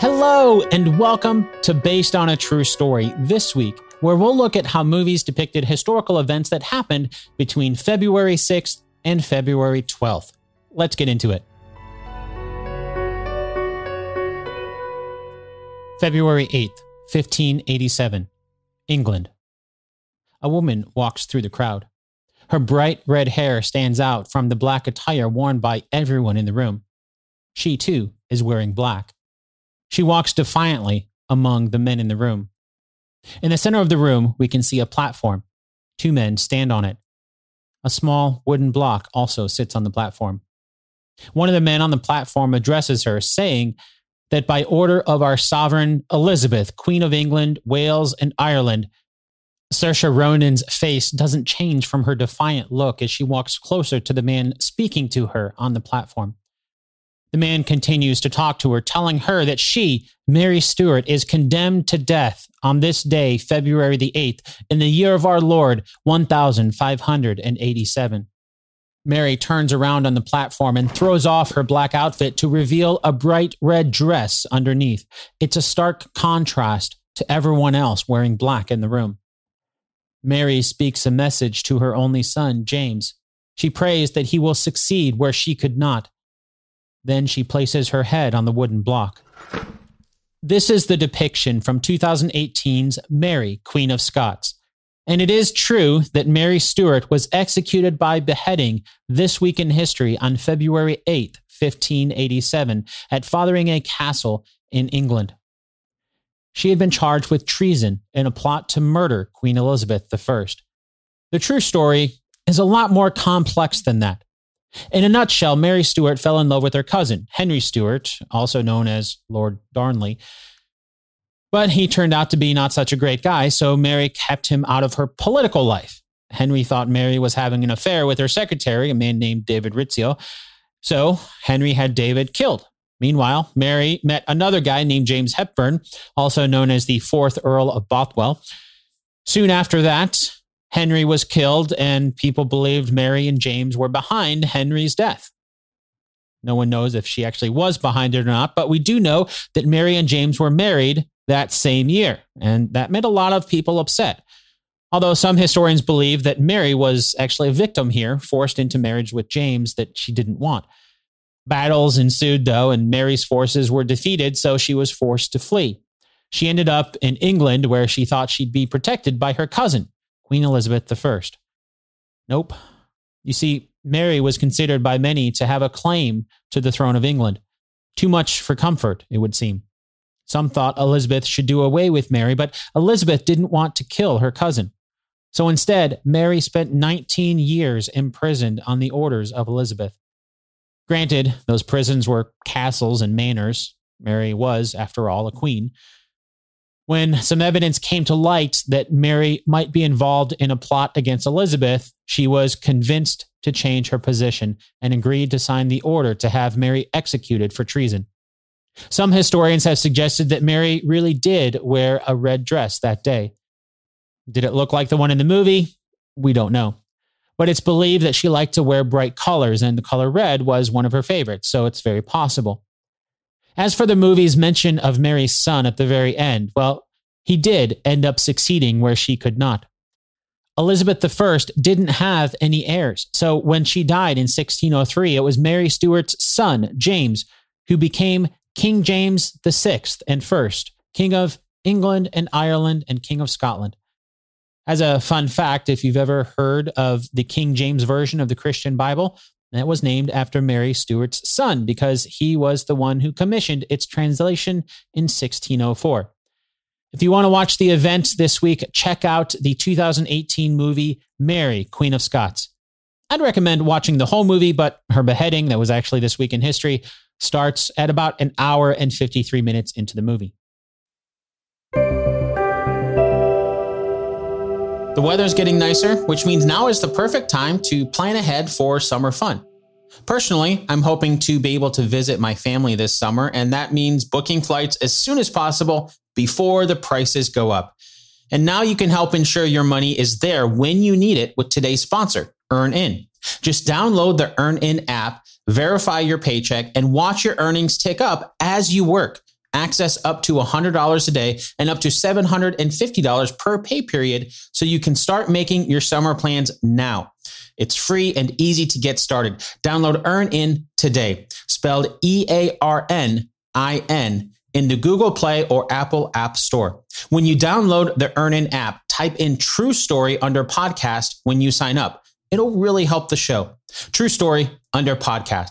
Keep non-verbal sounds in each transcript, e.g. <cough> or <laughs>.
Hello, and welcome to Based on a True Story this week, where we'll look at how movies depicted historical events that happened between February 6th and February 12th. Let's get into it. February 8th, 1587, England. A woman walks through the crowd. Her bright red hair stands out from the black attire worn by everyone in the room. She, too, is wearing black. She walks defiantly among the men in the room. In the center of the room, we can see a platform. Two men stand on it. A small wooden block also sits on the platform. One of the men on the platform addresses her, saying that by order of our sovereign Elizabeth, Queen of England, Wales, and Ireland, Saoirse Ronan's face doesn't change from her defiant look as she walks closer to the man speaking to her on the platform. The man continues to talk to her, telling her that she, Mary Stuart, is condemned to death on this day, February the 8th, in the year of our Lord, 1587. Mary turns around on the platform and throws off her black outfit to reveal a bright red dress underneath. It's a stark contrast to everyone else wearing black in the room. Mary speaks a message to her only son, James. She prays that he will succeed where she could not then she places her head on the wooden block. This is the depiction from 2018's Mary, Queen of Scots. And it is true that Mary Stuart was executed by beheading this week in history on February 8, 1587, at Fotheringay Castle in England. She had been charged with treason in a plot to murder Queen Elizabeth I. The true story is a lot more complex than that. In a nutshell, Mary Stuart fell in love with her cousin, Henry Stuart, also known as Lord Darnley. But he turned out to be not such a great guy, so Mary kept him out of her political life. Henry thought Mary was having an affair with her secretary, a man named David Rizzio. So Henry had David killed. Meanwhile, Mary met another guy named James Hepburn, also known as the fourth Earl of Bothwell. Soon after that, Henry was killed, and people believed Mary and James were behind Henry's death. No one knows if she actually was behind it or not, but we do know that Mary and James were married that same year, and that made a lot of people upset. Although some historians believe that Mary was actually a victim here, forced into marriage with James that she didn't want. Battles ensued, though, and Mary's forces were defeated, so she was forced to flee. She ended up in England, where she thought she'd be protected by her cousin, Queen Elizabeth I. Nope. You see, Mary was considered by many to have a claim to the throne of England. Too much for comfort, it would seem. Some thought Elizabeth should do away with Mary, but Elizabeth didn't want to kill her cousin. So instead, Mary spent 19 years imprisoned on the orders of Elizabeth. Granted, those prisons were castles and manors. Mary was, after all, a queen when some evidence came to light that Mary might be involved in a plot against Elizabeth, she was convinced to change her position and agreed to sign the order to have Mary executed for treason. Some historians have suggested that Mary really did wear a red dress that day. Did it look like the one in the movie? We don't know. But it's believed that she liked to wear bright colors, and the color red was one of her favorites, so it's very possible. As for the movie's mention of Mary's son at the very end, well, he did end up succeeding where she could not. Elizabeth I didn't have any heirs. So when she died in 1603, it was Mary Stuart's son, James, who became King James VI and first, King of England and Ireland and King of Scotland. As a fun fact, if you've ever heard of the King James Version of the Christian Bible, that was named after Mary Stuart's son because he was the one who commissioned its translation in 1604. If you want to watch the event this week, check out the 2018 movie Mary, Queen of Scots. I'd recommend watching the whole movie, but her beheading, that was actually this week in history, starts at about an hour and 53 minutes into the movie. The weather's getting nicer, which means now is the perfect time to plan ahead for summer fun. Personally, I'm hoping to be able to visit my family this summer, and that means booking flights as soon as possible before the prices go up. And now you can help ensure your money is there when you need it with today's sponsor, EarnIn. Just download the EarnIn app, verify your paycheck, and watch your earnings tick up as you work. Access up to $100 a day and up to $750 per pay period so you can start making your summer plans now. It's free and easy to get started. Download EarnIn today, spelled E A R N I N, in the Google Play or Apple App Store. When you download the EarnIn app, type in True Story under podcast when you sign up. It'll really help the show. True Story under podcast.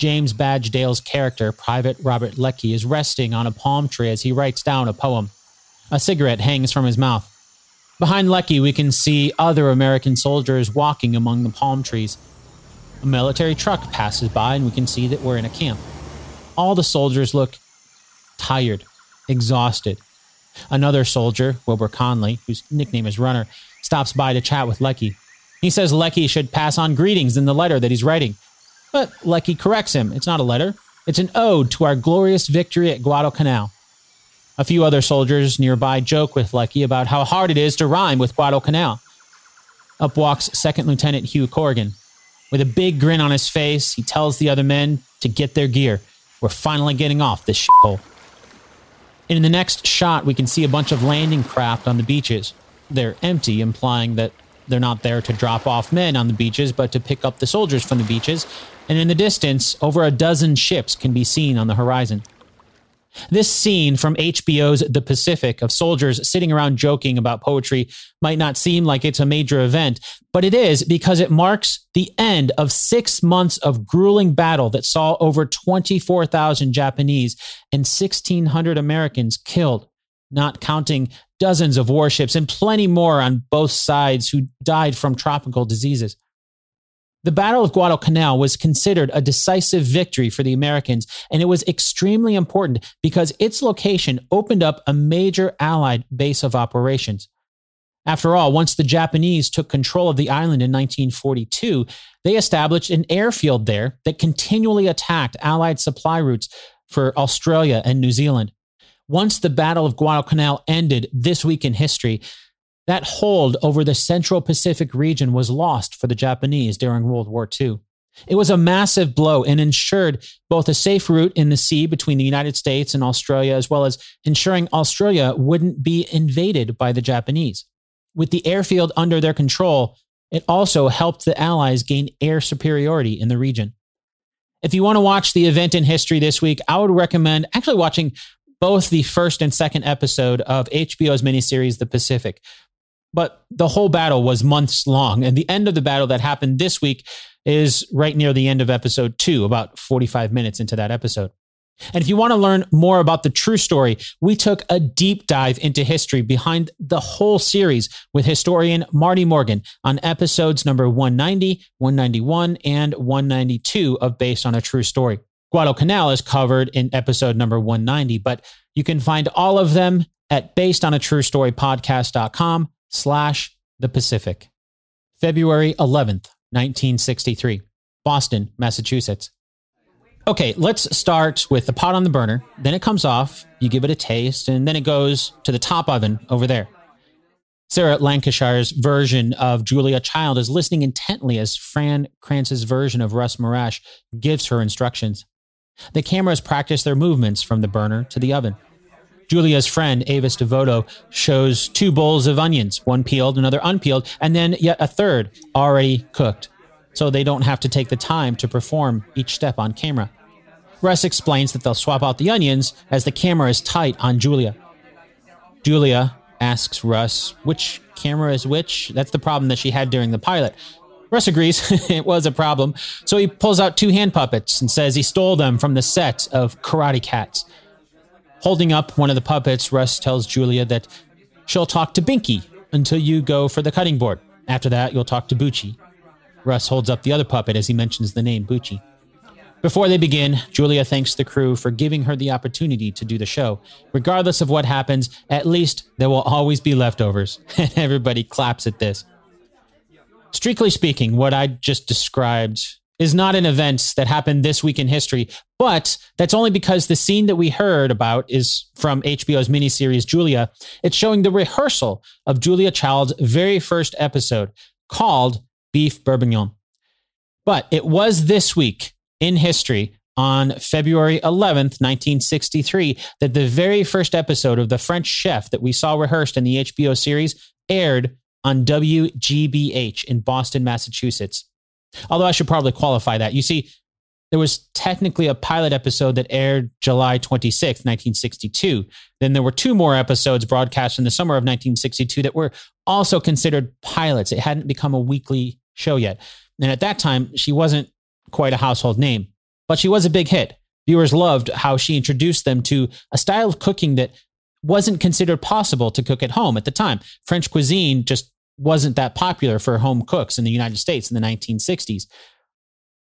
James Badge Dale's character, Private Robert Leckie, is resting on a palm tree as he writes down a poem. A cigarette hangs from his mouth. Behind Leckie, we can see other American soldiers walking among the palm trees. A military truck passes by, and we can see that we're in a camp. All the soldiers look tired, exhausted. Another soldier, Wilbur Conley, whose nickname is Runner, stops by to chat with Leckie. He says Leckie should pass on greetings in the letter that he's writing. But Leckie corrects him. It's not a letter, it's an ode to our glorious victory at Guadalcanal. A few other soldiers nearby joke with Leckie about how hard it is to rhyme with Guadalcanal. Up walks Second Lieutenant Hugh Corrigan. With a big grin on his face, he tells the other men to get their gear. We're finally getting off this shithole. In the next shot, we can see a bunch of landing craft on the beaches. They're empty, implying that they're not there to drop off men on the beaches, but to pick up the soldiers from the beaches and in the distance, over a dozen ships can be seen on the horizon. This scene from HBO's The Pacific of soldiers sitting around joking about poetry might not seem like it's a major event, but it is because it marks the end of six months of grueling battle that saw over 24,000 Japanese and 1,600 Americans killed, not counting dozens of warships and plenty more on both sides who died from tropical diseases. The Battle of Guadalcanal was considered a decisive victory for the Americans, and it was extremely important because its location opened up a major Allied base of operations. After all, once the Japanese took control of the island in 1942, they established an airfield there that continually attacked Allied supply routes for Australia and New Zealand. Once the Battle of Guadalcanal ended this week in history, that hold over the Central Pacific region was lost for the Japanese during World War II. It was a massive blow and ensured both a safe route in the sea between the United States and Australia, as well as ensuring Australia wouldn't be invaded by the Japanese. With the airfield under their control, it also helped the Allies gain air superiority in the region. If you want to watch the event in history this week, I would recommend actually watching both the first and second episode of HBO's miniseries, The Pacific. But the whole battle was months long. And the end of the battle that happened this week is right near the end of episode two, about 45 minutes into that episode. And if you want to learn more about the true story, we took a deep dive into history behind the whole series with historian Marty Morgan on episodes number 190, 191, and 192 of Based on a True Story. Guadalcanal is covered in episode number 190, but you can find all of them at basedonatruestorypodcast.com slash the Pacific. February 11th, 1963, Boston, Massachusetts. Okay, let's start with the pot on the burner. Then it comes off, you give it a taste, and then it goes to the top oven over there. Sarah Lancashire's version of Julia Child is listening intently as Fran Kranz's version of Russ Morash gives her instructions. The cameras practice their movements from the burner to the oven. Julia's friend, Avis Devoto, shows two bowls of onions, one peeled, another unpeeled, and then yet a third already cooked. So they don't have to take the time to perform each step on camera. Russ explains that they'll swap out the onions as the camera is tight on Julia. Julia asks Russ which camera is which. That's the problem that she had during the pilot. Russ agrees <laughs> it was a problem, so he pulls out two hand puppets and says he stole them from the set of Karate Cats. Holding up one of the puppets, Russ tells Julia that she'll talk to Binky until you go for the cutting board. After that, you'll talk to Bucci. Russ holds up the other puppet as he mentions the name Bucci. Before they begin, Julia thanks the crew for giving her the opportunity to do the show. Regardless of what happens, at least there will always be leftovers. <laughs> And everybody claps at this. Strictly speaking, what I just described is not an event that happened this week in history, but that's only because the scene that we heard about is from HBO's miniseries Julia. It's showing the rehearsal of Julia Child's very first episode called Beef Bourguignon. But it was this week in history on February 11th, 1963, that the very first episode of The French Chef that we saw rehearsed in the HBO series aired on WGBH in Boston, Massachusetts. Although I should probably qualify that. You see, there was technically a pilot episode that aired July 26, 1962. Then there were two more episodes broadcast in the summer of 1962 that were also considered pilots. It hadn't become a weekly show yet. And at that time, she wasn't quite a household name, but she was a big hit. Viewers loved how she introduced them to a style of cooking that wasn't considered possible to cook at home at the time. French cuisine just wasn't that popular for home cooks in the United States in the 1960s.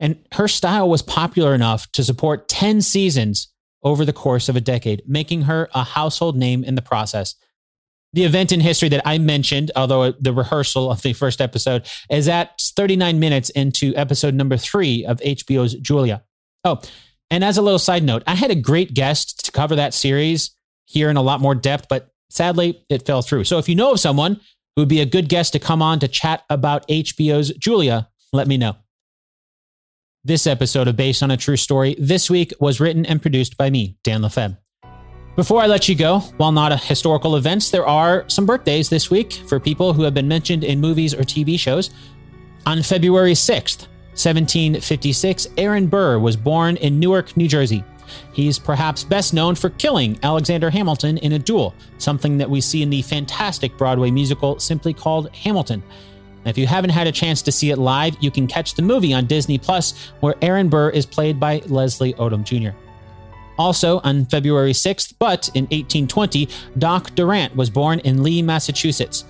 And her style was popular enough to support 10 seasons over the course of a decade, making her a household name in the process. The event in history that I mentioned, although the rehearsal of the first episode, is at 39 minutes into episode number three of HBO's Julia. Oh, and as a little side note, I had a great guest to cover that series here in a lot more depth, but sadly it fell through. So if you know of someone who would be a good guest to come on to chat about HBO's Julia, let me know. This episode of Based on a True Story this week was written and produced by me, Dan Lefebvre. Before I let you go, while not a historical events, there are some birthdays this week for people who have been mentioned in movies or TV shows. On February 6th, 1756, Aaron Burr was born in Newark, New Jersey. He's perhaps best known for killing Alexander Hamilton in a duel, something that we see in the fantastic Broadway musical simply called Hamilton. if you haven't had a chance to see it live, you can catch the movie on Disney Plus, where Aaron Burr is played by Leslie Odom Jr. Also on February 6th, but in 1820, Doc Durant was born in Lee, Massachusetts.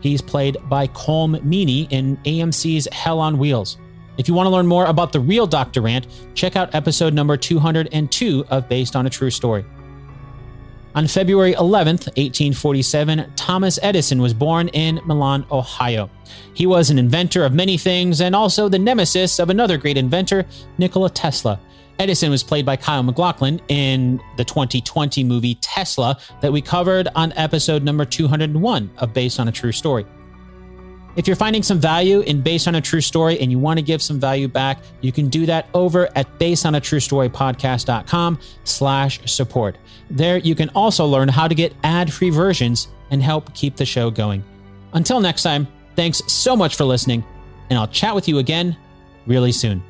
He's played by Colm Meaney in AMC's Hell on Wheels. If you want to learn more about the real Doc Durant, check out episode number 202 of Based on a True Story. On February 11th, 1847, Thomas Edison was born in Milan, Ohio. He was an inventor of many things and also the nemesis of another great inventor, Nikola Tesla. Edison was played by Kyle MacLachlan in the 2020 movie Tesla that we covered on episode number 201 of Based on a True Story. If you're finding some value in based on a true story and you want to give some value back, you can do that over at basedonatruestorypodcast.com slash support. There you can also learn how to get ad-free versions and help keep the show going. Until next time, thanks so much for listening, and I'll chat with you again really soon.